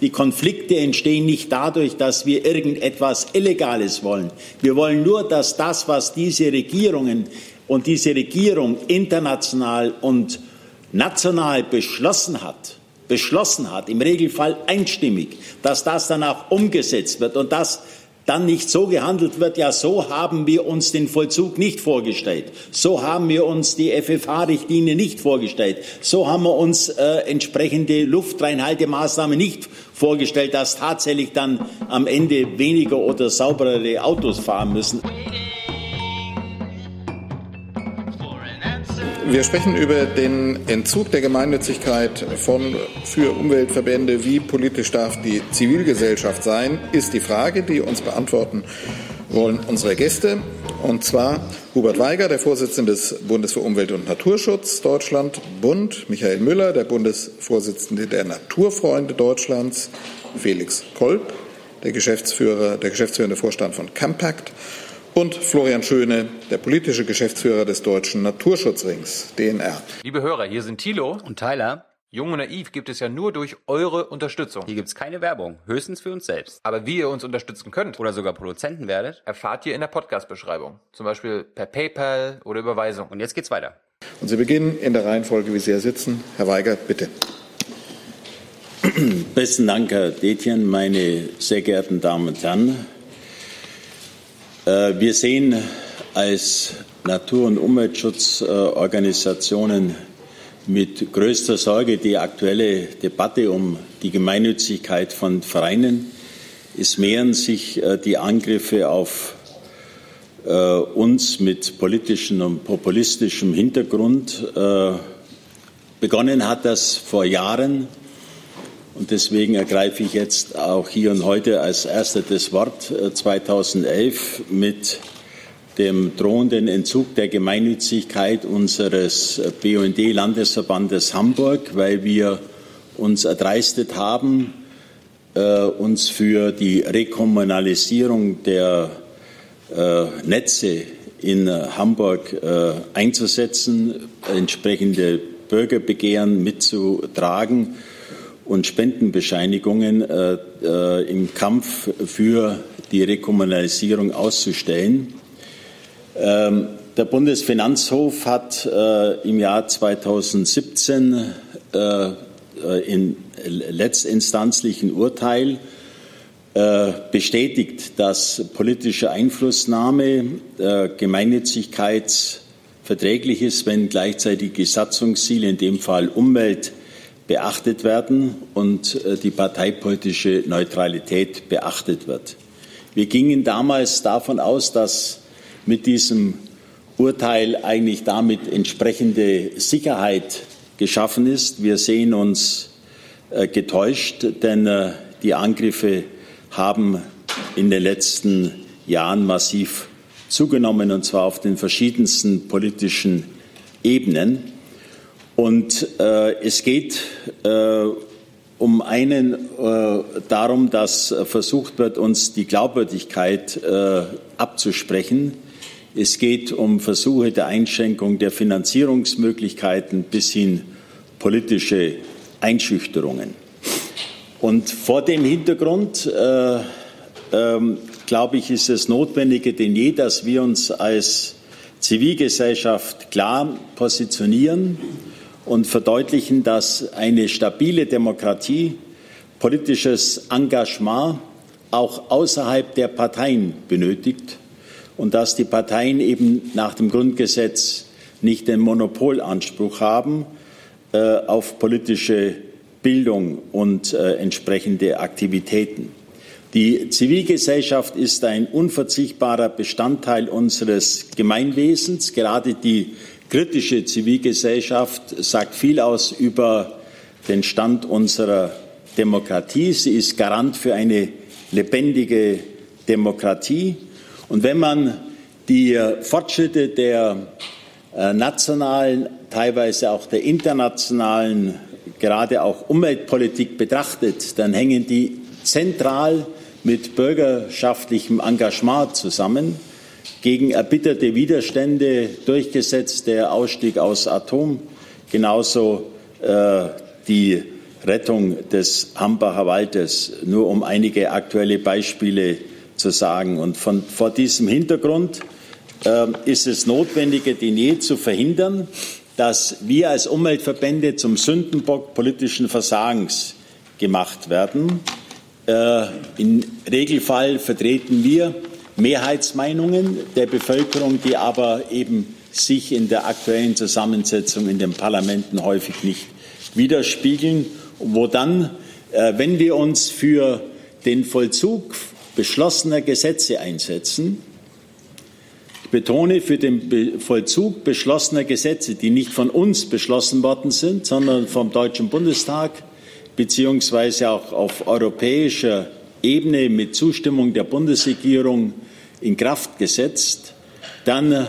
Die Konflikte entstehen nicht dadurch, dass wir irgendetwas Illegales wollen. Wir wollen nur, dass das, was diese Regierungen und diese Regierung international und national beschlossen hat, beschlossen hat, im Regelfall einstimmig, dass das dann auch umgesetzt wird und dass dann nicht so gehandelt wird, ja, so haben wir uns den Vollzug nicht vorgestellt. So haben wir uns die FFH-Richtlinie nicht vorgestellt. So haben wir uns äh, entsprechende Luftreinhaltemaßnahmen nicht vorgestellt, dass tatsächlich dann am Ende weniger oder sauberere Autos fahren müssen. Wir sprechen über den Entzug der Gemeinnützigkeit von, für Umweltverbände. Wie politisch darf die Zivilgesellschaft sein, ist die Frage, die uns beantworten wollen unsere Gäste. Und zwar Hubert Weiger, der Vorsitzende des Bundes für Umwelt und Naturschutz Deutschland, Bund, Michael Müller, der Bundesvorsitzende der Naturfreunde Deutschlands, Felix Kolb, der Geschäftsführer, der geschäftsführende Vorstand von Compact und Florian Schöne, der politische Geschäftsführer des Deutschen Naturschutzrings, DNR. Liebe Hörer, hier sind Thilo und Tyler. Jung und Naiv gibt es ja nur durch eure Unterstützung. Hier gibt es keine Werbung, höchstens für uns selbst. Aber wie ihr uns unterstützen könnt oder sogar Produzenten werdet, erfahrt ihr in der Podcast-Beschreibung. Zum Beispiel per PayPal oder Überweisung. Und jetzt geht's weiter. Und Sie beginnen in der Reihenfolge, wie Sie hier sitzen. Herr Weiger, bitte. Besten Dank, Herr Detjen, meine sehr geehrten Damen und Herren. Äh, wir sehen als Natur- und Umweltschutzorganisationen mit größter Sorge die aktuelle Debatte um die Gemeinnützigkeit von Vereinen. Es mehren sich äh, die Angriffe auf äh, uns mit politischem und populistischem Hintergrund. Begonnen hat das vor Jahren und deswegen ergreife ich jetzt auch hier und heute als erster das Wort 2011 äh, mit dem drohenden Entzug der Gemeinnützigkeit unseres BUND-Landesverbandes Hamburg, weil wir uns erdreistet haben, äh, uns für die Rekommunalisierung der äh, Netze in Hamburg einzusetzen, entsprechende Bürgerbegehren mitzutragen und Spendenbescheinigungen äh, äh, im Kampf für die Rekommunalisierung auszustellen. Ähm, der Bundesfinanzhof hat äh, im Jahr 2017 äh, in letztinstanzlichen Urteil äh, bestätigt, dass politische Einflussnahme äh, gemeinnützigkeitsverträglich ist, wenn gleichzeitig die Satzungsziele, in dem Fall Umwelt, beachtet werden und äh, die parteipolitische Neutralität beachtet wird. Wir gingen damals davon aus, dass mit diesem Urteil eigentlich damit entsprechende Sicherheit geschaffen ist. Wir sehen uns äh, getäuscht, denn äh, die Angriffe haben in den letzten Jahren massiv zugenommen, und zwar auf den verschiedensten politischen Ebenen. Und äh, es geht äh, um einen äh, darum, dass versucht wird, uns die Glaubwürdigkeit äh, abzusprechen. Es geht um Versuche der Einschränkung der Finanzierungsmöglichkeiten bis hin politische Einschüchterungen. Und vor dem Hintergrund, äh, ähm, glaube ich, ist es notwendiger denn je, dass wir uns als Zivilgesellschaft klar positionieren und verdeutlichen, dass eine stabile Demokratie politisches Engagement auch außerhalb der Parteien benötigt und dass die Parteien eben nach dem Grundgesetz nicht den Monopolanspruch haben äh, auf politische Bildung und äh, entsprechende Aktivitäten. Die Zivilgesellschaft ist ein unverzichtbarer Bestandteil unseres Gemeinwesens. Gerade die kritische Zivilgesellschaft sagt viel aus über den Stand unserer Demokratie. Sie ist Garant für eine lebendige Demokratie. Und wenn man die Fortschritte der äh, nationalen, teilweise auch der internationalen, gerade auch Umweltpolitik betrachtet, dann hängen die zentral mit bürgerschaftlichem Engagement zusammen gegen erbitterte Widerstände durchgesetzt, der Ausstieg aus Atom, genauso äh, die Rettung des Hambacher Waldes, nur um einige aktuelle Beispiele zu sagen. Und von, vor diesem Hintergrund äh, ist es notwendiger denn je zu verhindern, dass wir als Umweltverbände zum Sündenbock politischen Versagens gemacht werden. Äh, Im Regelfall vertreten wir Mehrheitsmeinungen der Bevölkerung, die aber eben sich in der aktuellen Zusammensetzung in den Parlamenten häufig nicht widerspiegeln, wo dann, äh, wenn wir uns für den Vollzug beschlossener Gesetze einsetzen, ich betone, für den Vollzug beschlossener Gesetze, die nicht von uns beschlossen worden sind, sondern vom Deutschen Bundestag beziehungsweise auch auf europäischer Ebene mit Zustimmung der Bundesregierung in Kraft gesetzt, dann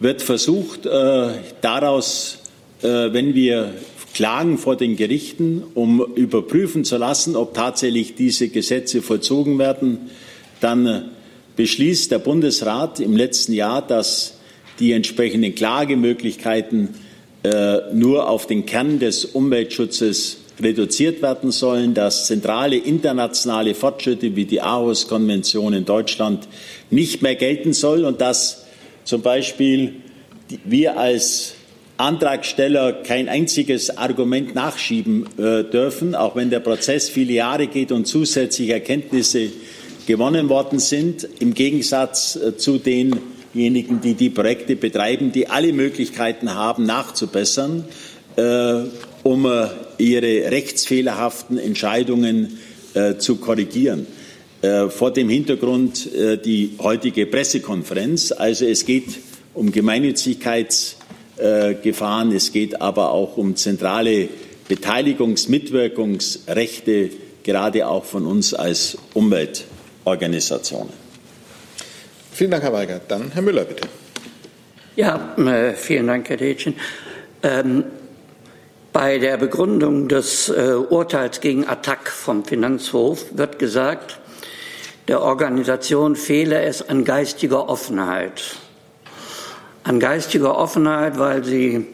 wird versucht, äh, daraus, äh, wenn wir klagen vor den Gerichten, um überprüfen zu lassen, ob tatsächlich diese Gesetze vollzogen werden, dann beschließt der Bundesrat im letzten Jahr, dass die entsprechenden Klagemöglichkeiten äh, nur auf den Kern des Umweltschutzes reduziert werden sollen, dass zentrale internationale Fortschritte wie die Aarhus-Konvention in Deutschland nicht mehr gelten sollen und dass zum Beispiel wir als Antragsteller kein einziges Argument nachschieben äh, dürfen, auch wenn der Prozess viele Jahre geht und zusätzliche Erkenntnisse gewonnen worden sind, im Gegensatz äh, zu denjenigen, die die Projekte betreiben, die alle Möglichkeiten haben, nachzubessern, äh, um äh, ihre rechtsfehlerhaften Entscheidungen zu korrigieren. Vor dem Hintergrund die heutige Pressekonferenz. Also es geht um Gemeinnützigkeitsgefahren, es geht aber auch um zentrale Beteiligungs-, Mitwirkungsrechte, gerade auch von uns als Umwelt. Organisationen. Vielen Dank, Herr Weigert. Dann Herr Müller, bitte. Ja, äh, vielen Dank, Herr Detjen. Ähm, bei der Begründung des äh, Urteils gegen Attac vom Finanzhof wird gesagt, der Organisation fehle es an geistiger Offenheit. An geistiger Offenheit, weil sie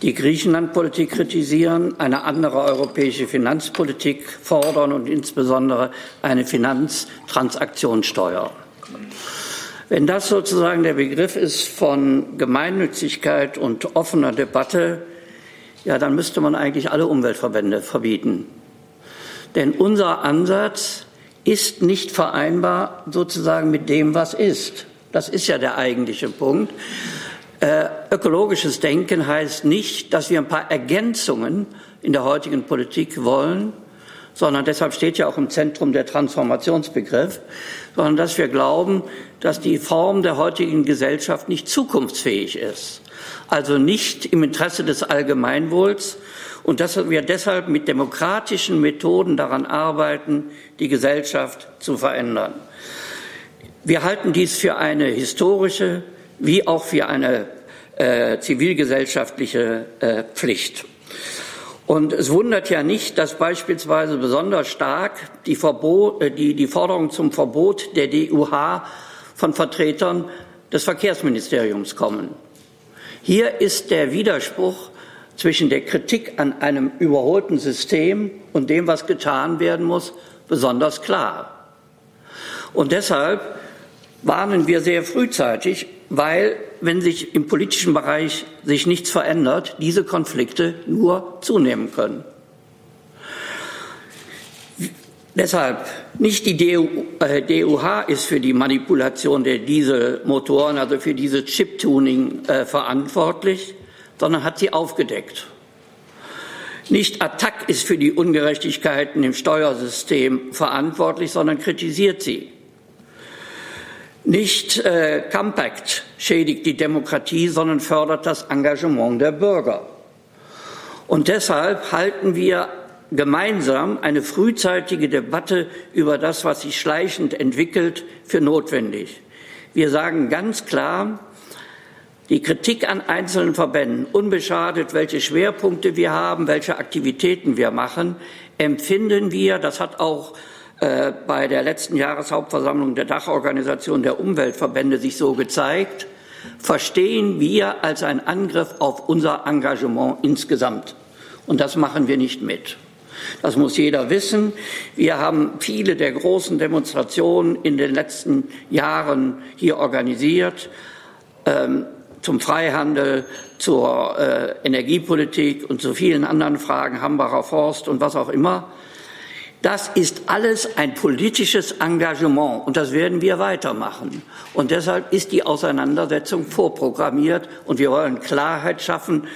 die Griechenlandpolitik kritisieren, eine andere europäische Finanzpolitik fordern und insbesondere eine Finanztransaktionssteuer. Wenn das sozusagen der Begriff ist von Gemeinnützigkeit und offener Debatte, ja, dann müsste man eigentlich alle Umweltverbände verbieten. Denn unser Ansatz ist nicht vereinbar sozusagen mit dem, was ist. Das ist ja der eigentliche Punkt. Äh, ökologisches Denken heißt nicht, dass wir ein paar Ergänzungen in der heutigen Politik wollen, sondern deshalb steht ja auch im Zentrum der Transformationsbegriff, sondern dass wir glauben, dass die Form der heutigen Gesellschaft nicht zukunftsfähig ist, also nicht im Interesse des Allgemeinwohls und dass wir deshalb mit demokratischen Methoden daran arbeiten, die Gesellschaft zu verändern. Wir halten dies für eine historische, wie auch für eine äh, zivilgesellschaftliche äh, Pflicht. Und es wundert ja nicht, dass beispielsweise besonders stark die, Verbot, äh, die, die Forderung zum Verbot der DUH von Vertretern des Verkehrsministeriums kommen. Hier ist der Widerspruch zwischen der Kritik an einem überholten System und dem, was getan werden muss, besonders klar. Und deshalb warnen wir sehr frühzeitig, weil, wenn sich im politischen Bereich sich nichts verändert, diese Konflikte nur zunehmen können. Deshalb nicht die DU, äh, DUH ist für die Manipulation der Dieselmotoren, also für dieses Chip-Tuning äh, verantwortlich, sondern hat sie aufgedeckt. Nicht Attac ist für die Ungerechtigkeiten im Steuersystem verantwortlich, sondern kritisiert sie. Nicht äh, Compact schädigt die Demokratie, sondern fördert das Engagement der Bürger. Und deshalb halten wir gemeinsam eine frühzeitige Debatte über das, was sich schleichend entwickelt, für notwendig. Wir sagen ganz klar, die Kritik an einzelnen Verbänden, unbeschadet, welche Schwerpunkte wir haben, welche Aktivitäten wir machen, empfinden wir, das hat auch äh, bei der letzten Jahreshauptversammlung der Dachorganisation der Umweltverbände sich so gezeigt, verstehen wir als einen Angriff auf unser Engagement insgesamt. Und das machen wir nicht mit. Das muss jeder wissen. Wir haben viele der großen Demonstrationen in den letzten Jahren hier organisiert. Ähm, zum Freihandel, zur äh, Energiepolitik und zu vielen anderen Fragen, Hambacher Forst und was auch immer. Das ist alles ein politisches Engagement und das werden wir weitermachen. Und deshalb ist die Auseinandersetzung vorprogrammiert und wir wollen Klarheit schaffen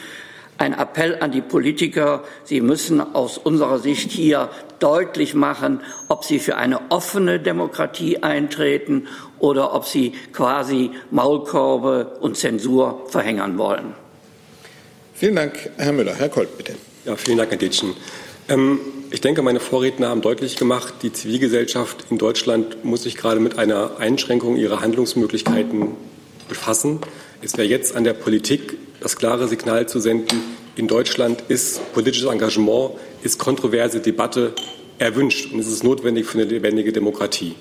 ein Appell an die Politiker, sie müssen aus unserer Sicht hier deutlich machen, ob sie für eine offene Demokratie eintreten oder ob sie quasi Maulkorbe und Zensur verhängen wollen. Vielen Dank, Herr Müller. Herr Kolb, bitte. Ja, vielen Dank, Herr Ditschen. Ähm, ich denke, meine Vorredner haben deutlich gemacht, die Zivilgesellschaft in Deutschland muss sich gerade mit einer Einschränkung ihrer Handlungsmöglichkeiten befassen. Es wäre jetzt an der Politik, das klare Signal zu senden, in Deutschland ist politisches Engagement, ist kontroverse Debatte erwünscht und es ist notwendig für eine lebendige Demokratie.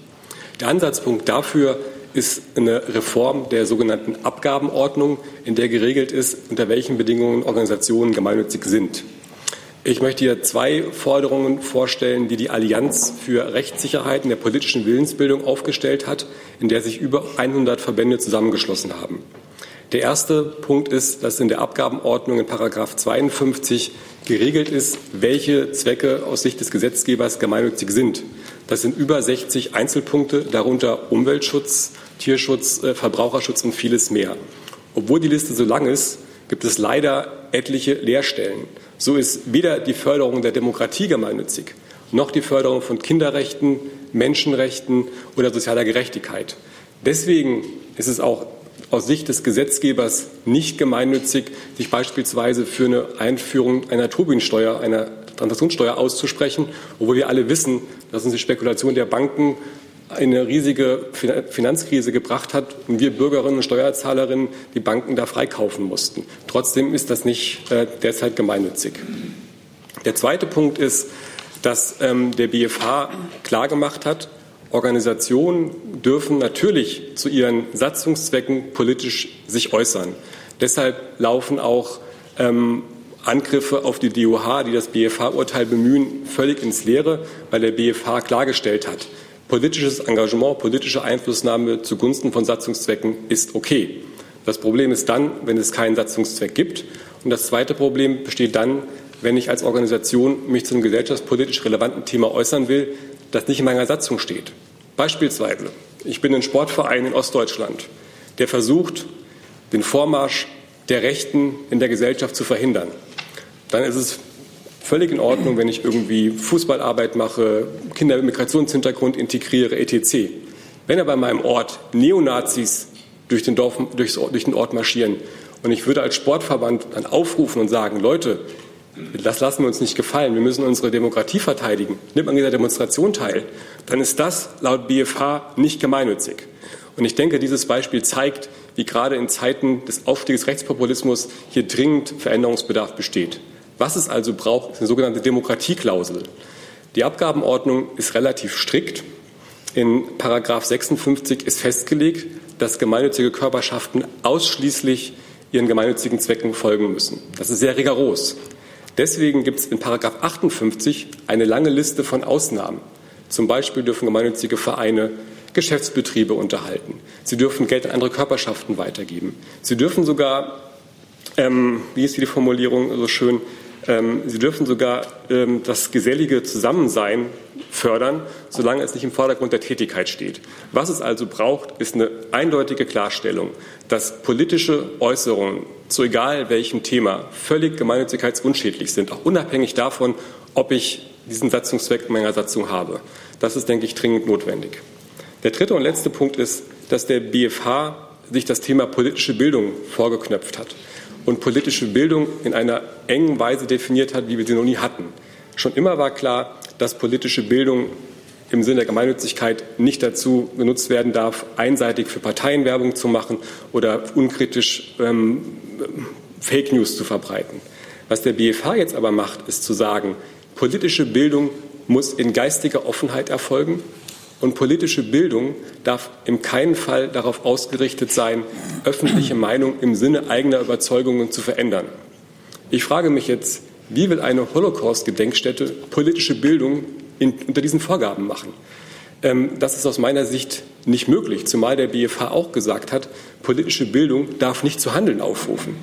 Der Ansatzpunkt dafür ist eine Reform der sogenannten Abgabenordnung, in der geregelt ist, unter welchen Bedingungen Organisationen gemeinnützig sind. Ich möchte hier zwei Forderungen vorstellen, die die Allianz für Rechtssicherheit in der politischen Willensbildung aufgestellt hat, in der sich über 100 Verbände zusammengeschlossen haben. Der erste Punkt ist, dass in der Abgabenordnung in Paragraph 52 geregelt ist, welche Zwecke aus Sicht des Gesetzgebers gemeinnützig sind. Das sind über 60 Einzelpunkte, darunter Umweltschutz, Tierschutz, äh, Verbraucherschutz und vieles mehr. Obwohl die Liste so lang ist, gibt es leider etliche Leerstellen. So ist weder die Förderung der Demokratie gemeinnützig, noch die Förderung von Kinderrechten, Menschenrechten oder sozialer Gerechtigkeit. Deswegen ist es auch aus Sicht des Gesetzgebers nicht gemeinnützig, sich beispielsweise für eine Einführung einer Tobin-Steuer, einer Transaktionssteuer auszusprechen, obwohl wir alle wissen, dass uns die Spekulation der Banken eine riesige Finanzkrise gebracht hat und wir Bürgerinnen und Steuerzahlerinnen die Banken da freikaufen mussten. Trotzdem ist das nicht äh, derzeit gemeinnützig. Der zweite Punkt ist, dass ähm, der BFH klargemacht hat, Organisationen dürfen natürlich zu ihren Satzungszwecken politisch sich äußern. Deshalb laufen auch ähm, Angriffe auf die DOH, die das BFH-Urteil bemühen, völlig ins Leere, weil der BFH klargestellt hat, politisches Engagement, politische Einflussnahme zugunsten von Satzungszwecken ist okay. Das Problem ist dann, wenn es keinen Satzungszweck gibt. Und das zweite Problem besteht dann, wenn ich als Organisation mich zu einem gesellschaftspolitisch relevanten Thema äußern will, das nicht in meiner Satzung steht. Beispielsweise, ich bin ein Sportverein in Ostdeutschland, der versucht, den Vormarsch der Rechten in der Gesellschaft zu verhindern. Dann ist es völlig in Ordnung, wenn ich irgendwie Fußballarbeit mache, Kinder mit Migrationshintergrund integriere, etc. Wenn aber in meinem Ort Neonazis durch den, Dorf, durch den Ort marschieren und ich würde als Sportverband dann aufrufen und sagen, Leute, das lassen wir uns nicht gefallen. Wir müssen unsere Demokratie verteidigen. Nimmt man an dieser Demonstration teil, dann ist das laut BFH nicht gemeinnützig. Und ich denke, dieses Beispiel zeigt, wie gerade in Zeiten des Aufstiegs Rechtspopulismus hier dringend Veränderungsbedarf besteht. Was es also braucht, ist eine sogenannte Demokratieklausel. Die Abgabenordnung ist relativ strikt. In Paragraph 56 ist festgelegt, dass gemeinnützige Körperschaften ausschließlich ihren gemeinnützigen Zwecken folgen müssen. Das ist sehr rigoros. Deswegen gibt es in Paragraph 58 eine lange Liste von Ausnahmen. Zum Beispiel dürfen gemeinnützige Vereine Geschäftsbetriebe unterhalten. Sie dürfen Geld an andere Körperschaften weitergeben. Sie dürfen sogar, ähm, wie ist die Formulierung so schön, sie dürfen sogar ähm, das gesellige Zusammensein fördern, solange es nicht im Vordergrund der Tätigkeit steht. Was es also braucht, ist eine eindeutige Klarstellung, dass politische Äußerungen zu egal welchem Thema völlig gemeinnützigkeitsunschädlich sind, auch unabhängig davon, ob ich diesen Satzungszweck in meiner Satzung habe. Das ist, denke ich, dringend notwendig. Der dritte und letzte Punkt ist, dass der BFH sich das Thema politische Bildung vorgeknöpft hat und politische Bildung in einer engen Weise definiert hat, wie wir sie noch nie hatten. Schon immer war klar, dass politische Bildung im Sinne der Gemeinnützigkeit nicht dazu genutzt werden darf, einseitig für Parteienwerbung zu machen oder unkritisch ähm, Fake News zu verbreiten. Was der BFH jetzt aber macht, ist zu sagen, politische Bildung muss in geistiger Offenheit erfolgen und politische Bildung darf in keinem Fall darauf ausgerichtet sein, öffentliche Meinung im Sinne eigener Überzeugungen zu verändern. Ich frage mich jetzt, Wie will eine Holocaust-Gedenkstätte politische Bildung in, unter diesen Vorgaben machen? Ähm, das ist aus meiner Sicht nicht möglich, zumal der BFH auch gesagt hat, politische Bildung darf nicht zu Handeln aufrufen.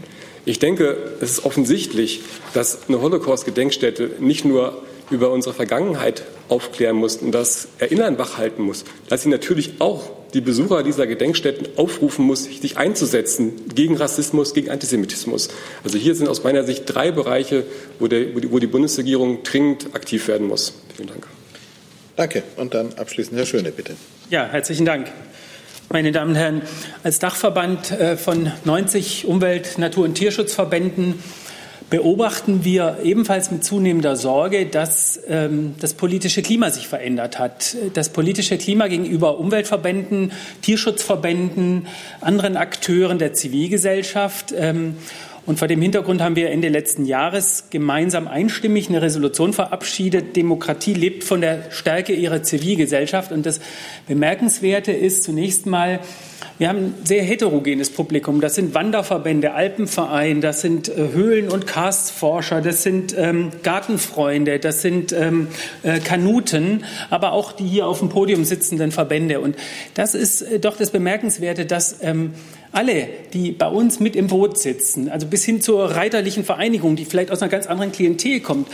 Ich denke, es ist offensichtlich, dass eine Holocaust-Gedenkstätte nicht nur über unsere Vergangenheit aufklären muss und das Erinnern wachhalten muss, dass sie natürlich auch die Besucher dieser Gedenkstätten aufrufen muss, sich einzusetzen gegen Rassismus, gegen Antisemitismus. Also hier sind aus meiner Sicht drei Bereiche, wo, der, wo die Bundesregierung dringend aktiv werden muss. Vielen Dank. Danke. Und dann abschließend Herr Schöne, bitte. Ja, herzlichen Dank. Meine Damen und Herren, als Dachverband äh, von 90 Umwelt-, Natur- und Tierschutzverbänden beobachten wir ebenfalls mit zunehmender Sorge, dass ähm, das politische Klima sich verändert hat. Das politische Klima gegenüber Umweltverbänden, Tierschutzverbänden, anderen Akteuren der Zivilgesellschaft. Ähm, und vor dem Hintergrund haben wir Ende letzten Jahres gemeinsam einstimmig eine Resolution verabschiedet. Demokratie lebt von der Stärke ihrer Zivilgesellschaft. Und das Bemerkenswerte ist zunächst mal, wir haben ein sehr heterogenes Publikum. Das sind Wanderverbände, Alpenverein, das sind äh, Höhlen- und Karstforscher, das sind ähm, Gartenfreunde, das sind ähm, äh, Kanuten, aber auch die hier auf dem Podium sitzenden Verbände. Und das ist äh, doch das Bemerkenswerte, dass ähm, alle, die bei uns mit im Boot sitzen, also bis hin zur reiterlichen Vereinigung, die vielleicht aus einer ganz anderen Klientel kommt,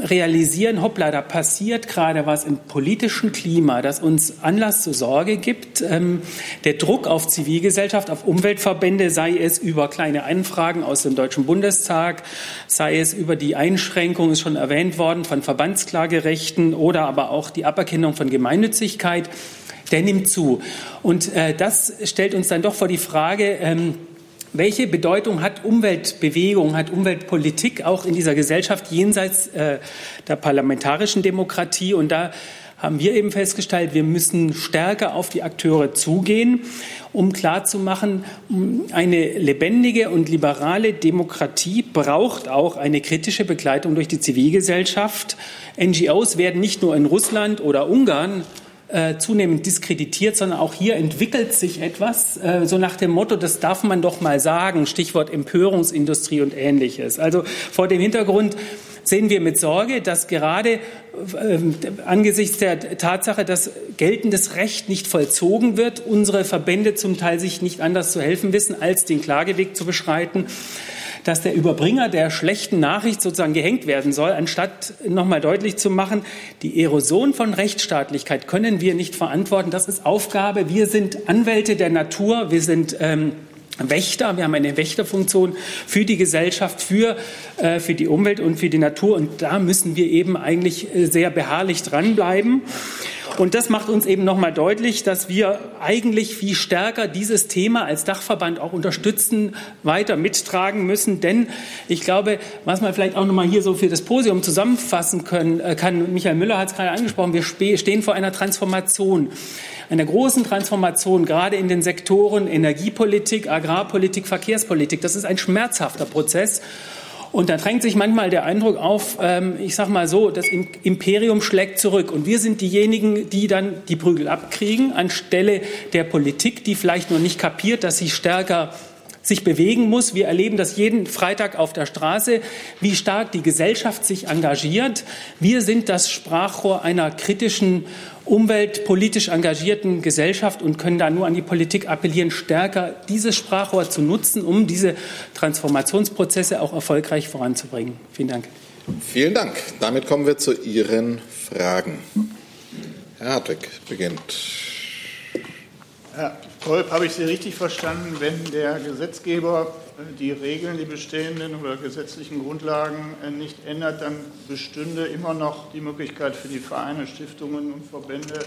realisieren, hoppla, da passiert gerade was im politischen Klima, das uns Anlass zur Sorge gibt. Ähm, der Druck auf Zivilgesellschaft, auf Umweltverbände, sei es über kleine Anfragen aus dem Deutschen Bundestag, sei es über die Einschränkung, ist schon erwähnt worden, von Verbandsklagerechten oder aber auch die Aberkennung von Gemeinnützigkeit, der nimmt zu. Und äh, das stellt uns dann doch vor die Frage, ähm, welche Bedeutung hat Umweltbewegung, hat Umweltpolitik auch in dieser Gesellschaft jenseits äh, der parlamentarischen Demokratie? Und da haben wir eben festgestellt, wir müssen stärker auf die Akteure zugehen, um klarzumachen, eine lebendige und liberale Demokratie braucht auch eine kritische Begleitung durch die Zivilgesellschaft. NGOs werden nicht nur in Russland oder Ungarn äh, zunehmend diskreditiert, sondern auch hier entwickelt sich etwas, äh, so nach dem Motto, das darf man doch mal sagen, Stichwort Empörungsindustrie und ähnliches. Also vor dem Hintergrund sehen wir mit Sorge, dass gerade äh, angesichts der Tatsache, dass geltendes Recht nicht vollzogen wird, unsere Verbände zum Teil sich nicht anders zu helfen wissen, als den Klageweg zu beschreiten dass der Überbringer der schlechten Nachricht sozusagen gehängt werden soll, anstatt nochmal deutlich zu machen, die Erosion von Rechtsstaatlichkeit können wir nicht verantworten. Das ist Aufgabe. Wir sind Anwälte der Natur. Wir sind ähm, Wächter, wir haben eine Wächterfunktion für die Gesellschaft, für, äh, für die Umwelt und für die Natur. Und da müssen wir eben eigentlich äh, sehr beharrlich dranbleiben. Und das macht uns eben nochmal deutlich, dass wir eigentlich viel stärker dieses Thema als Dachverband auch unterstützen, weiter mittragen müssen. Denn ich glaube, was man vielleicht auch nochmal hier so für das Podium zusammenfassen können, äh, kann, Michael Müller hat es gerade angesprochen, wir stehen vor einer Transformation einer großen Transformation, gerade in den Sektoren Energiepolitik, Agrarpolitik, Verkehrspolitik. Das ist ein schmerzhafter Prozess. Und da drängt sich manchmal der Eindruck auf, ähm, ich sage mal so, das Imperium schlägt zurück. Und wir sind diejenigen, die dann die Prügel abkriegen, anstelle der Politik, die vielleicht noch nicht kapiert, dass sie stärker sich bewegen muss. Wir erleben das jeden Freitag auf der Straße, wie stark die Gesellschaft sich engagiert. Wir sind das Sprachrohr einer kritischen, umweltpolitisch engagierten Gesellschaft und können da nur an die Politik appellieren, stärker dieses Sprachrohr zu nutzen, um diese Transformationsprozesse auch erfolgreich voranzubringen. Vielen Dank. Vielen Dank. Damit kommen wir zu Ihren Fragen. Herr Hartwig beginnt. Herr Kolb, habe ich Sie richtig verstanden, wenn der Gesetzgeber die Regeln, die bestehenden oder gesetzlichen Grundlagen äh, nicht ändert, dann bestünde immer noch die Möglichkeit für die Vereine, Stiftungen und Verbände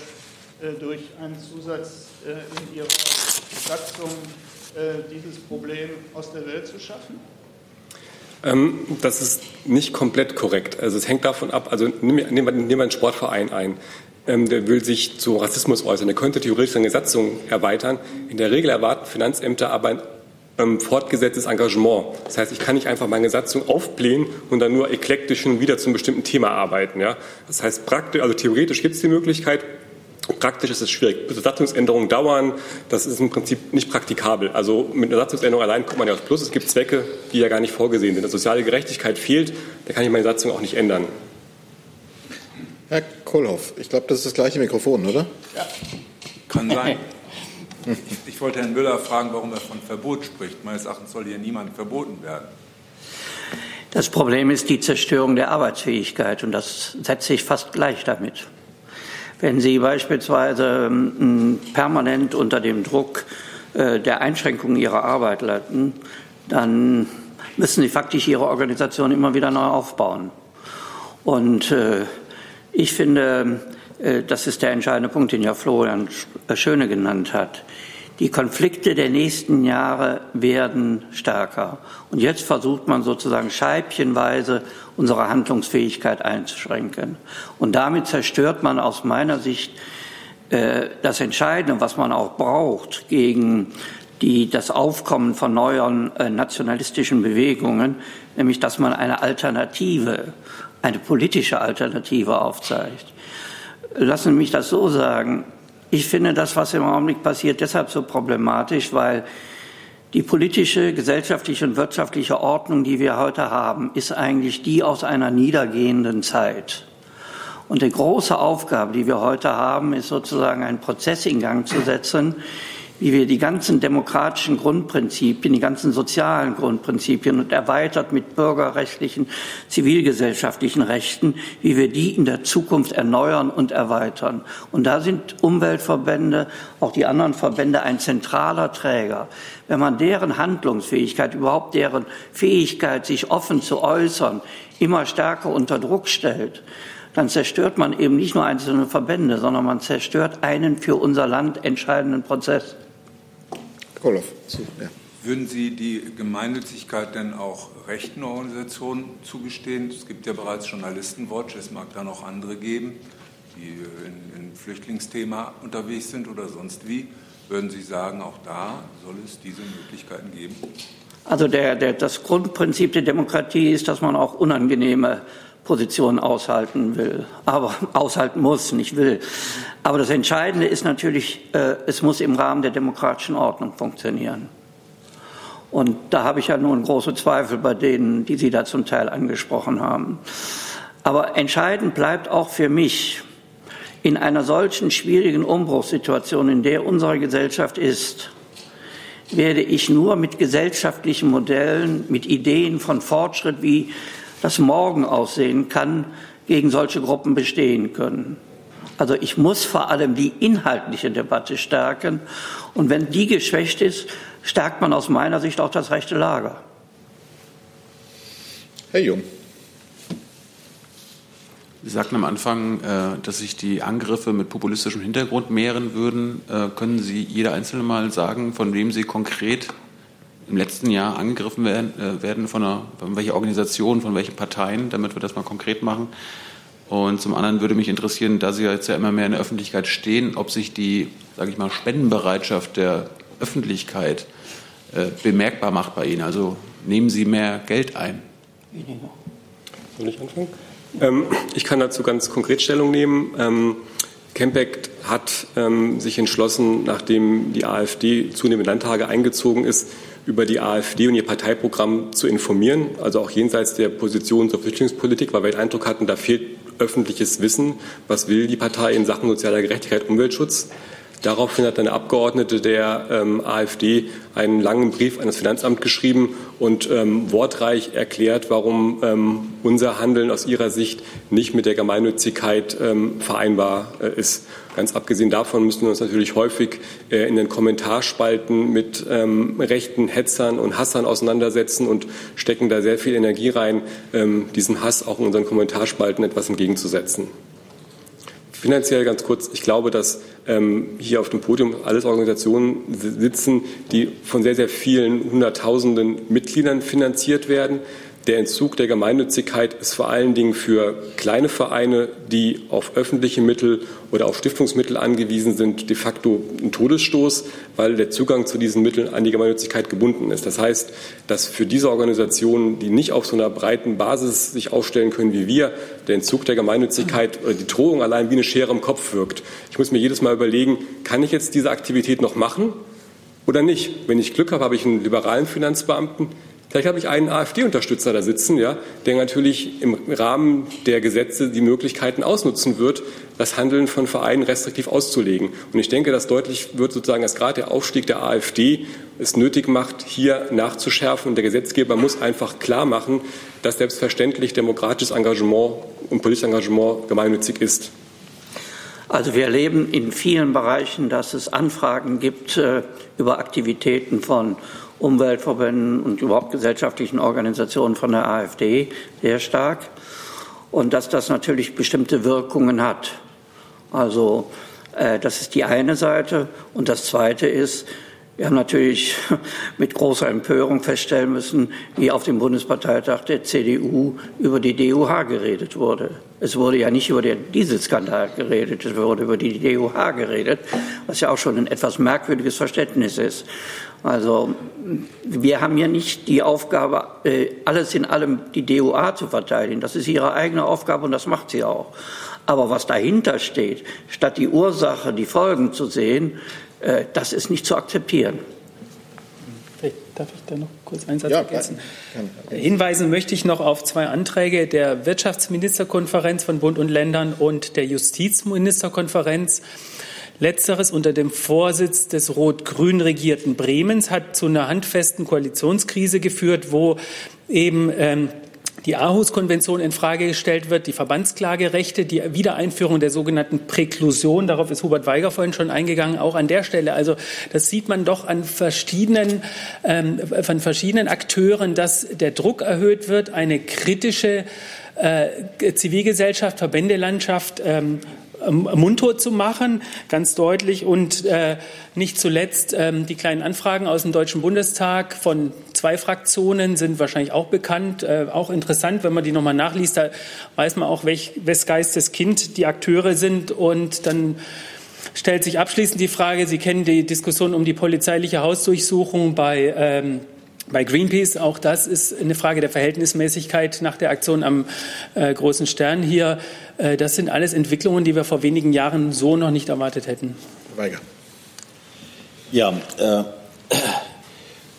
äh, durch einen Zusatz in ihrer Satzung dieses Problem aus der Welt zu schaffen? Ähm, das ist nicht komplett korrekt. Also es hängt davon ab, also nehmen wir einen Sportverein ein ähm, der will sich zu Rassismus äußern. Der könnte theoretisch seine Satzung erweitern. In der Regel erwarten Finanzämter aber ein ähm, fortgesetztes Engagement. Das heißt, ich kann nicht einfach meine Satzung aufblähen und dann nur eklektisch und wieder zum bestimmten Thema arbeiten. Ja? Das heißt, praktisch, also theoretisch gibt es die Möglichkeit, Praktisch ist es schwierig. Bis Satzungsänderungen dauern, das ist im Prinzip nicht praktikabel. Also mit einer Satzungsänderung allein kommt man ja aus Plus. Es gibt Zwecke, die ja gar nicht vorgesehen sind. Wenn soziale Gerechtigkeit fehlt, dann kann ich meine Satzung auch nicht ändern. Herr Kohlhoff, ich glaube, das ist das gleiche Mikrofon, oder? Ja, kann sein. Ich wollte Herrn Müller fragen, warum er von Verbot spricht. Meines Erachtens soll hier niemand verboten werden. Das Problem ist die Zerstörung der Arbeitsfähigkeit und das setze ich fast gleich damit. Wenn Sie beispielsweise ähm, permanent unter dem Druck äh, der Einschränkung Ihrer Arbeit leiden, dann müssen Sie faktisch Ihre Organisation immer wieder neu aufbauen. Und äh, ich finde, das ist der entscheidende Punkt, den ja Florian Schöne genannt hat. Die Konflikte der nächsten Jahre werden stärker. Und jetzt versucht man sozusagen scheibchenweise unsere Handlungsfähigkeit einzuschränken. Und damit zerstört man aus meiner Sicht äh, das Entscheidende, was man auch braucht gegen die, das Aufkommen von neuen äh, nationalistischen Bewegungen, nämlich dass man eine Alternative, eine politische Alternative aufzeigt. Lassen Sie mich das so sagen. Ich finde das, was im Augenblick passiert, deshalb so problematisch, weil die politische, gesellschaftliche und wirtschaftliche Ordnung, die wir heute haben, ist eigentlich die aus einer niedergehenden Zeit. Und die große Aufgabe, die wir heute haben, ist sozusagen einen Prozess in Gang zu setzen, wie wir die ganzen demokratischen Grundprinzipien, die ganzen sozialen Grundprinzipien und erweitert mit bürgerrechtlichen, zivilgesellschaftlichen Rechten, wie wir die in der Zukunft erneuern und erweitern. Und da sind Umweltverbände, auch die anderen Verbände ein zentraler Träger. Wenn man deren Handlungsfähigkeit, überhaupt deren Fähigkeit, sich offen zu äußern, immer stärker unter Druck stellt, dann zerstört man eben nicht nur einzelne Verbände, sondern man zerstört einen für unser Land entscheidenden Prozess. Koloff. Ja. Würden Sie die Gemeinnützigkeit denn auch rechten Organisationen zugestehen? Es gibt ja bereits Journalistenwatch, es mag da noch andere geben, die in, in Flüchtlingsthema unterwegs sind oder sonst wie. Würden Sie sagen, auch da soll es diese Möglichkeiten geben? Also der, der, das Grundprinzip der Demokratie ist, dass man auch unangenehme Position aushalten will, aber aushalten muss, nicht will. Aber das Entscheidende ist natürlich, äh, es muss im Rahmen der demokratischen Ordnung funktionieren. Und da habe ich ja nun große Zweifel bei denen, die Sie da zum Teil angesprochen haben. Aber entscheidend bleibt auch für mich, in einer solchen schwierigen Umbruchssituation, in der unsere Gesellschaft ist, werde ich nur mit gesellschaftlichen Modellen, mit Ideen von Fortschritt wie das morgen aussehen kann, gegen solche Gruppen bestehen können. Also ich muss vor allem die inhaltliche Debatte stärken. Und wenn die geschwächt ist, stärkt man aus meiner Sicht auch das rechte Lager. Herr Jung. Sie sagten am Anfang, äh, dass sich die Angriffe mit populistischem Hintergrund mehren würden. Äh, können Sie jeder Einzelne mal sagen, von wem Sie konkret im letzten Jahr angegriffen werden, äh, werden von, einer, von welcher Organisation, von welchen Parteien, damit wir das mal konkret machen. Und zum anderen würde mich interessieren, da Sie jetzt ja immer mehr in der Öffentlichkeit stehen, ob sich die, sage ich mal, Spendenbereitschaft der Öffentlichkeit äh, bemerkbar macht bei Ihnen. Also nehmen Sie mehr Geld ein? Soll ich anfangen? Ähm, ich kann dazu ganz konkret Stellung nehmen. Ähm, Campact hat ähm, sich entschlossen, nachdem die AfD zunehmend Landtage eingezogen ist, über die AfD und ihr Parteiprogramm zu informieren, also auch jenseits der Position zur Flüchtlingspolitik, weil wir den Eindruck hatten, da fehlt öffentliches Wissen, was will die Partei in Sachen sozialer Gerechtigkeit, Umweltschutz. Daraufhin hat eine Abgeordnete der ähm, AfD einen langen Brief an das Finanzamt geschrieben und ähm, wortreich erklärt, warum ähm, unser Handeln aus ihrer Sicht nicht mit der Gemeinnützigkeit ähm, vereinbar äh, ist. Ganz abgesehen davon müssen wir uns natürlich häufig äh, in den Kommentarspalten mit ähm, rechten Hetzern und Hassern auseinandersetzen und stecken da sehr viel Energie rein, ähm, diesem Hass auch in unseren Kommentarspalten etwas entgegenzusetzen. Finanziell ganz kurz, ich glaube, dass hier auf dem Podium alles Organisationen sitzen, die von sehr, sehr vielen Hunderttausenden Mitgliedern finanziert werden. Der Entzug der Gemeinnützigkeit ist vor allen Dingen für kleine Vereine, die auf öffentliche Mittel oder auf Stiftungsmittel angewiesen sind, de facto ein Todesstoß, weil der Zugang zu diesen Mitteln an die Gemeinnützigkeit gebunden ist. Das heißt, dass für diese Organisationen, die nicht auf so einer breiten Basis sich aufstellen können wie wir, der Entzug der Gemeinnützigkeit oder die Drohung allein wie eine Schere im Kopf wirkt. Ich muss mir jedes Mal überlegen, kann ich jetzt diese Aktivität noch machen oder nicht? Wenn ich Glück habe, habe ich einen liberalen Finanzbeamten, Vielleicht habe ich einen AfD-Unterstützer da sitzen, ja, der natürlich im Rahmen der Gesetze die Möglichkeiten ausnutzen wird, das Handeln von Vereinen restriktiv auszulegen. Und ich denke, dass deutlich wird sozusagen, dass gerade der Aufstieg der AfD es nötig macht, hier nachzuschärfen. Und der Gesetzgeber muss einfach klar machen, dass selbstverständlich demokratisches Engagement und politisches Engagement gemeinnützig ist. Also wir erleben in vielen Bereichen, dass es Anfragen gibt äh, über Aktivitäten von Umweltverbänden und überhaupt gesellschaftlichen Organisationen von der AfD sehr stark und dass das natürlich bestimmte Wirkungen hat. Also äh, das ist die eine Seite und das zweite ist, wir haben natürlich mit großer Empörung feststellen müssen, wie auf dem Bundesparteitag der CDU über die DUH geredet wurde. Es wurde ja nicht über den Dieselskandal geredet, es wurde über die DUH geredet, was ja auch schon ein etwas merkwürdiges Verständnis ist. Also wir haben ja nicht die Aufgabe, äh, alles in allem die DUA zu verteidigen. Das ist ihre eigene Aufgabe und das macht sie auch. Aber was dahinter steht, statt die Ursache, die Folgen zu sehen, äh, das ist nicht zu akzeptieren. Darf ich da noch kurz einen Satz ja, ergänzen? Hinweisen möchte ich noch auf zwei Anträge der Wirtschaftsministerkonferenz von Bund und Ländern und der Justizministerkonferenz. Letzteres unter dem Vorsitz des rot-grün regierten Bremens hat zu einer handfesten Koalitionskrise geführt, wo eben ähm, die Aarhus-Konvention in Frage gestellt wird, die Verbandsklagerechte, die Wiedereinführung der sogenannten Präklusion, darauf ist Hubert Weiger vorhin schon eingegangen, auch an der Stelle. Also das sieht man doch an verschiedenen, ähm, von verschiedenen Akteuren, dass der Druck erhöht wird, eine kritische äh, Zivilgesellschaft, Verbändelandschaft ähm, mundtot zu machen, ganz deutlich. Und äh, nicht zuletzt ähm, die kleinen Anfragen aus dem Deutschen Bundestag von zwei Fraktionen sind wahrscheinlich auch bekannt, äh, auch interessant, wenn man die nochmal nachliest. Da weiß man auch, welch, wes Geistes Kind die Akteure sind. Und dann stellt sich abschließend die Frage, Sie kennen die Diskussion um die polizeiliche Hausdurchsuchung bei ähm, bei Greenpeace, auch das ist eine Frage der Verhältnismäßigkeit nach der Aktion am äh, großen Stern hier. Äh, das sind alles Entwicklungen, die wir vor wenigen Jahren so noch nicht erwartet hätten. Weiger. Ja, äh,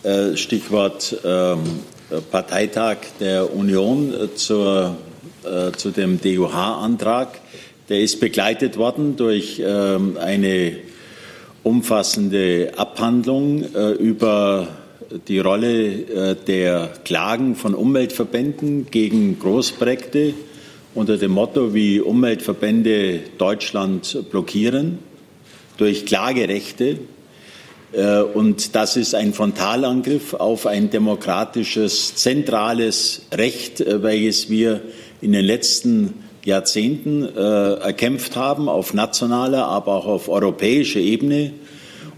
äh Stichwort ähm, Parteitag der Union äh, zur, äh, zu dem DUH-Antrag. Der ist begleitet worden durch ähm, eine umfassende Abhandlung über die Rolle äh, der Klagen von Umweltverbänden gegen Großprojekte unter dem Motto, wie Umweltverbände Deutschland blockieren durch Klagerechte. Äh, und das ist ein Frontalangriff auf ein demokratisches, zentrales Recht, äh, welches wir in den letzten Jahrzehnten erkämpft haben, auf nationaler, aber auch auf europäischer Ebene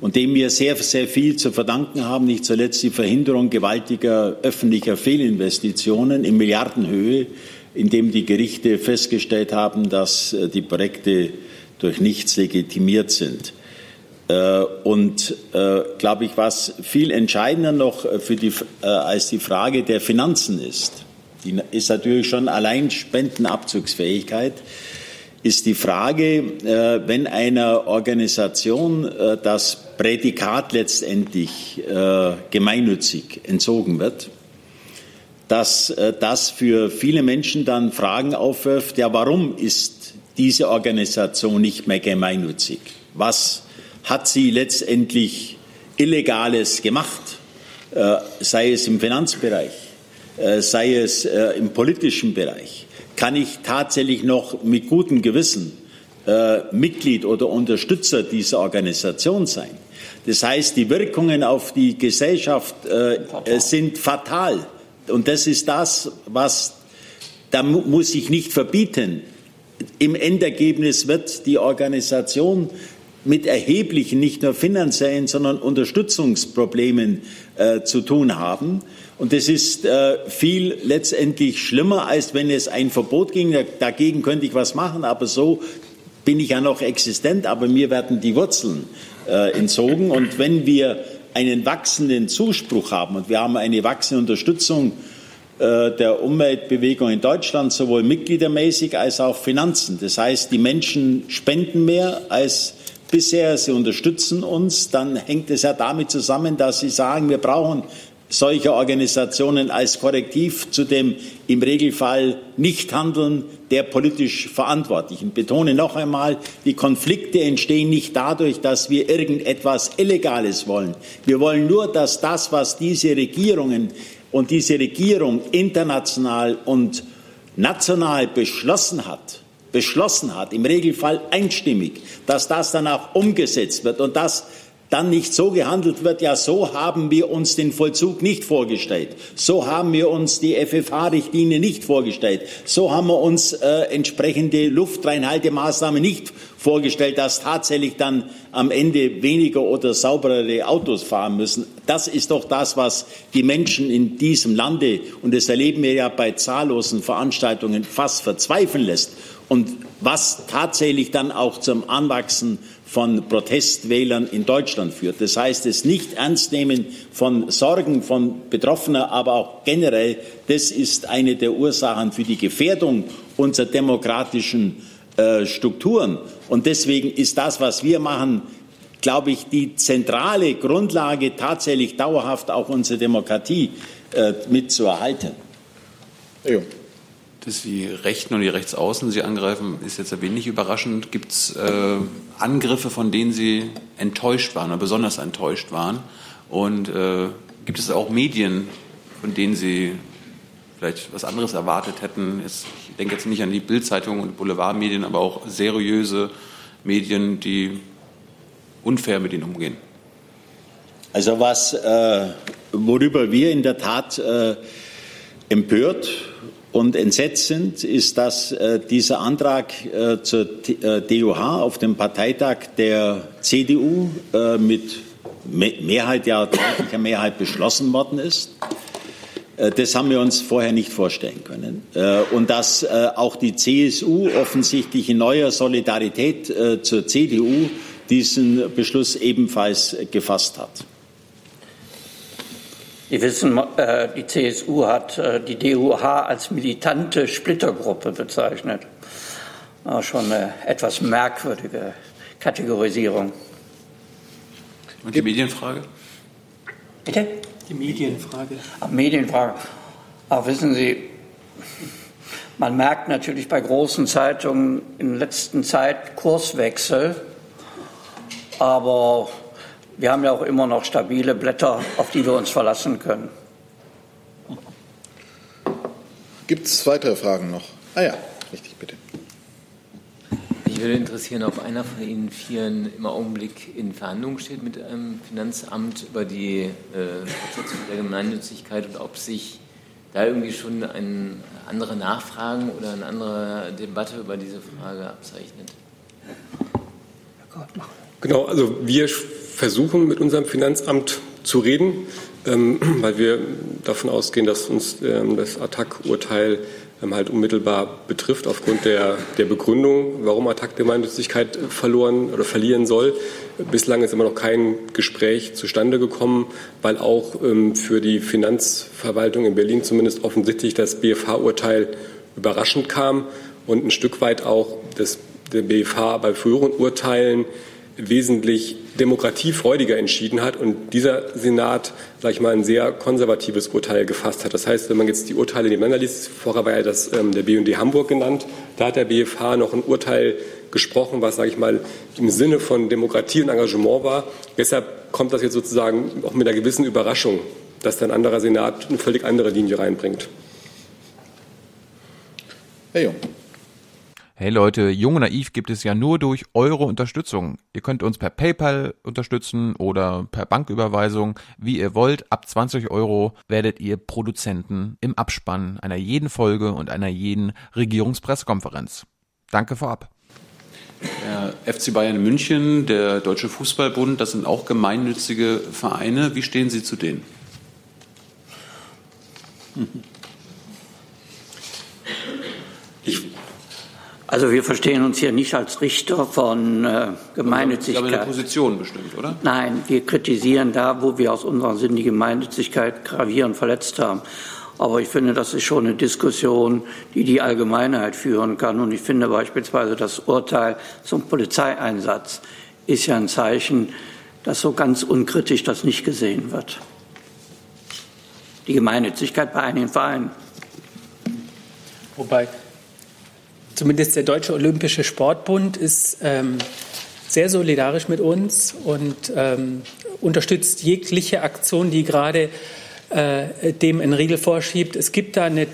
und dem wir sehr, sehr viel zu verdanken haben, nicht zuletzt die Verhinderung gewaltiger öffentlicher Fehlinvestitionen in Milliardenhöhe, indem die Gerichte festgestellt haben, dass äh, die Projekte durch nichts legitimiert sind. Äh, und äh, glaube ich, was viel entscheidender noch für die, als die Frage der Finanzen ist, die ist natürlich schon allein Spendenabzugsfähigkeit, ist die Frage, wenn einer Organisation das Prädikat letztendlich äh, gemeinnützig entzogen wird, dass äh, das für viele Menschen dann Fragen aufwirft, ja, warum ist diese Organisation nicht mehr gemeinnützig? Was hat sie letztendlich Illegales gemacht, äh, sei es im Finanzbereich, äh, sei es äh, im politischen Bereich? Kann ich tatsächlich noch mit gutem Gewissen äh, Mitglied oder Unterstützer dieser Organisation sein? Das heißt, die Wirkungen auf die Gesellschaft äh, sind fatal. Und das ist das, was, da muss ich nicht verbieten. Im Endergebnis wird die Organisation mit erheblichen, nicht nur finanziellen, sondern Unterstützungsproblemen äh, zu tun haben. Und das ist äh, viel letztendlich schlimmer, als wenn es ein Verbot ging. Dagegen könnte ich was machen, aber so bin ich ja noch existent, aber mir werden die Wurzeln äh, entzogen. Und wenn wir einen wachsenden Zuspruch haben und wir haben eine wachsende Unterstützung äh, der Umweltbewegung in Deutschland, sowohl mitgliedermäßig als auch Finanzen. Das heißt, die Menschen spenden mehr als bisher, sie unterstützen uns, dann hängt es ja damit zusammen, dass sie sagen, wir brauchen solche Organisationen als Korrektiv zu dem im Regelfall Nichthandeln der politisch Verantwortlichen. Ich betone noch einmal, die Konflikte entstehen nicht dadurch, dass wir irgendetwas Illegales wollen. Wir wollen nur, dass das, was diese Regierungen und diese Regierung international und national beschlossen hat, beschlossen hat, im Regelfall einstimmig, dass das dann auch umgesetzt wird und dass dann nicht so gehandelt wird, ja, so haben wir uns den Vollzug nicht vorgestellt. So haben wir uns die FFH-Richtlinie nicht vorgestellt. So haben wir uns äh, entsprechende Luftreinhaltemaßnahmen nicht vorgestellt, dass tatsächlich dann am Ende weniger oder sauberere Autos fahren müssen. Das ist doch das, was die Menschen in diesem Lande, und das erleben wir ja bei zahllosen Veranstaltungen, fast verzweifeln lässt. Und was tatsächlich dann auch zum Anwachsen von Protestwählern in Deutschland führt. Das heißt, das Nicht-Ernstnehmen von Sorgen von Betroffenen, aber auch generell, das ist eine der Ursachen für die Gefährdung unserer demokratischen äh, Strukturen. Und deswegen ist das, was wir machen, glaube ich, die zentrale Grundlage, tatsächlich dauerhaft auch unsere Demokratie äh, mitzuerhalten. Ja dass die Rechten und die Rechtsaußen Sie angreifen, ist jetzt ein wenig überraschend. Gibt es äh, Angriffe, von denen Sie enttäuscht waren oder besonders enttäuscht waren? Und äh, gibt es auch Medien, von denen Sie vielleicht was anderes erwartet hätten? Ich denke jetzt nicht an die Bildzeitung und Boulevardmedien, aber auch seriöse Medien, die unfair mit ihnen umgehen. Also was, äh, worüber wir in der Tat äh, empört und entsetzt sind, ist, dass äh, dieser Antrag äh, zur äh, DOH auf dem Parteitag der CDU äh, mit Me Mehrheit, ja deutlicher Mehrheit beschlossen worden ist. Äh, das haben wir uns vorher nicht vorstellen können. Äh, und dass auch die CSU offensichtlich in neuer Solidarität zur CDU diesen Beschluss ebenfalls gefasst hat. Sie wissen, äh, die CSU hat äh, die DUH als militante Splittergruppe bezeichnet. Schon eine etwas merkwürdige Kategorisierung. Und die Medienfrage? Bitte? Die Medienfrage. Ach, Medienfrage. Ach, wissen Sie, man merkt natürlich bei großen Zeitungen in letzter Zeit Kurswechsel, aber wir haben ja auch immer noch stabile Blätter, auf die wir uns verlassen können. Gibt es weitere Fragen noch? Ah ja, richtig, bitte. Mich würde interessieren, ob einer von Ihnen Vieren im Augenblick in Verhandlungen steht mit einem Finanzamt über die äh, Fortsetzung der Gemeinnützigkeit und ob sich da irgendwie schon eine andere Nachfragen oder eine andere Debatte über diese Frage abzeichnet. Genau, also wir versuchen, mit unserem Finanzamt zu reden, ähm, weil wir davon ausgehen, dass uns ähm, das Attac-Urteil ähm, halt unmittelbar betrifft, aufgrund der, der Begründung, warum Attac Gemeinnützigkeit verloren oder verlieren soll. Bislang ist immer noch kein Gespräch zustande gekommen, weil auch für die Finanzverwaltung in Berlin zumindest offensichtlich das BFH-Urteil überraschend kam und ein Stück weit auch das, der BFH bei früheren Urteilen wesentlich demokratiefreudiger entschieden hat und dieser Senat, sage ich mal, ein sehr konservatives Urteil gefasst hat. Das heißt, wenn man jetzt die Urteile nebeneinander liest, vorher war ja das ähm, der BND Hamburg genannt, da hat der BFH noch ein Urteil gesprochen, was, sage ich mal, im Sinne von Demokratie und Engagement war. Deshalb kommt das jetzt sozusagen auch mit einer gewissen Überraschung, dass ein anderer Senat eine völlig andere Linie reinbringt. Herr Jung. Hey Leute, Jung und Naiv gibt es ja nur durch eure Unterstützung. Ihr könnt uns per PayPal unterstützen oder per Banküberweisung, wie ihr wollt. Ab 20 Euro werdet ihr Produzenten im Abspann einer jeden Folge und einer jeden Regierungspressekonferenz. Danke vorab. Der FC Bayern München, der Deutsche Fußballbund, das sind auch gemeinnützige Vereine. Wie stehen Sie zu denen? also wir verstehen uns hier nicht als Richter von äh, Gemeinnützigkeit. Aber eine Position bestimmt, oder? Nein, wir kritisieren da, wo wir aus unserer Sinn die Gemeinnützigkeit gravierend verletzt haben. Aber ich finde, das ist schon eine Diskussion, die die Allgemeinheit führen kann. Und ich finde beispielsweise das Urteil zum Polizeieinsatz ist ja ein Zeichen, dass so ganz unkritisch das nicht gesehen wird. Die Gemeinnützigkeit bei einigen Vereinen. Wobei zumindest der Deutsche Olympische Sportbund ist ähm, sehr solidarisch mit uns und ähm, unterstützt jegliche Aktion, die gerade äh, dem einen Riegel vorschiebt. Es gibt da eine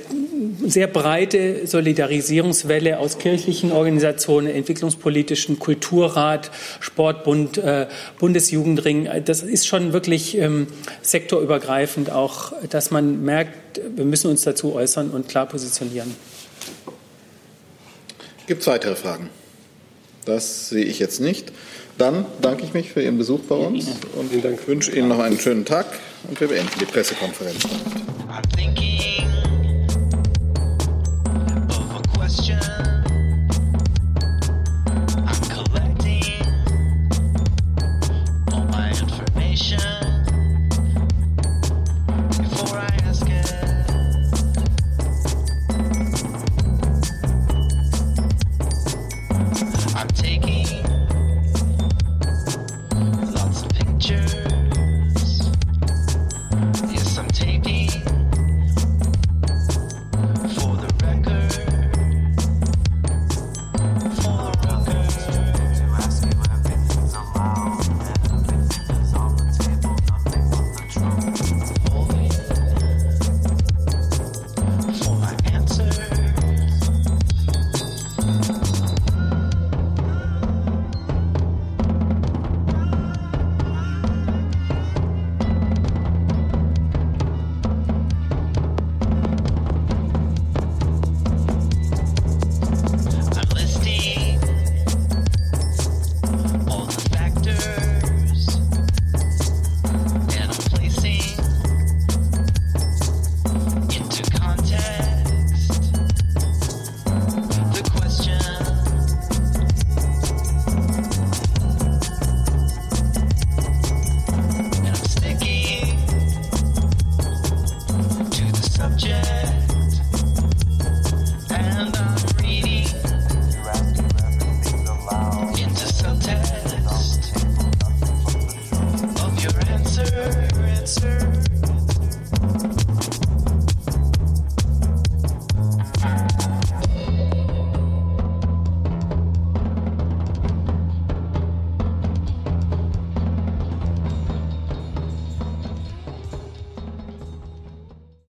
sehr breite Solidarisierungswelle aus kirchlichen Organisationen, entwicklungspolitischen Kulturrat, Sportbund, äh, Bundesjugendring. Das ist schon wirklich ähm, sektorübergreifend auch, dass man merkt, wir müssen uns dazu äußern und klar positionieren. Gibt es weitere Fragen? Das sehe ich jetzt nicht. Dann danke ich mich für Ihren Besuch bei uns und wünsche Ihnen noch einen schönen Tag und wir beenden die Pressekonferenz damit.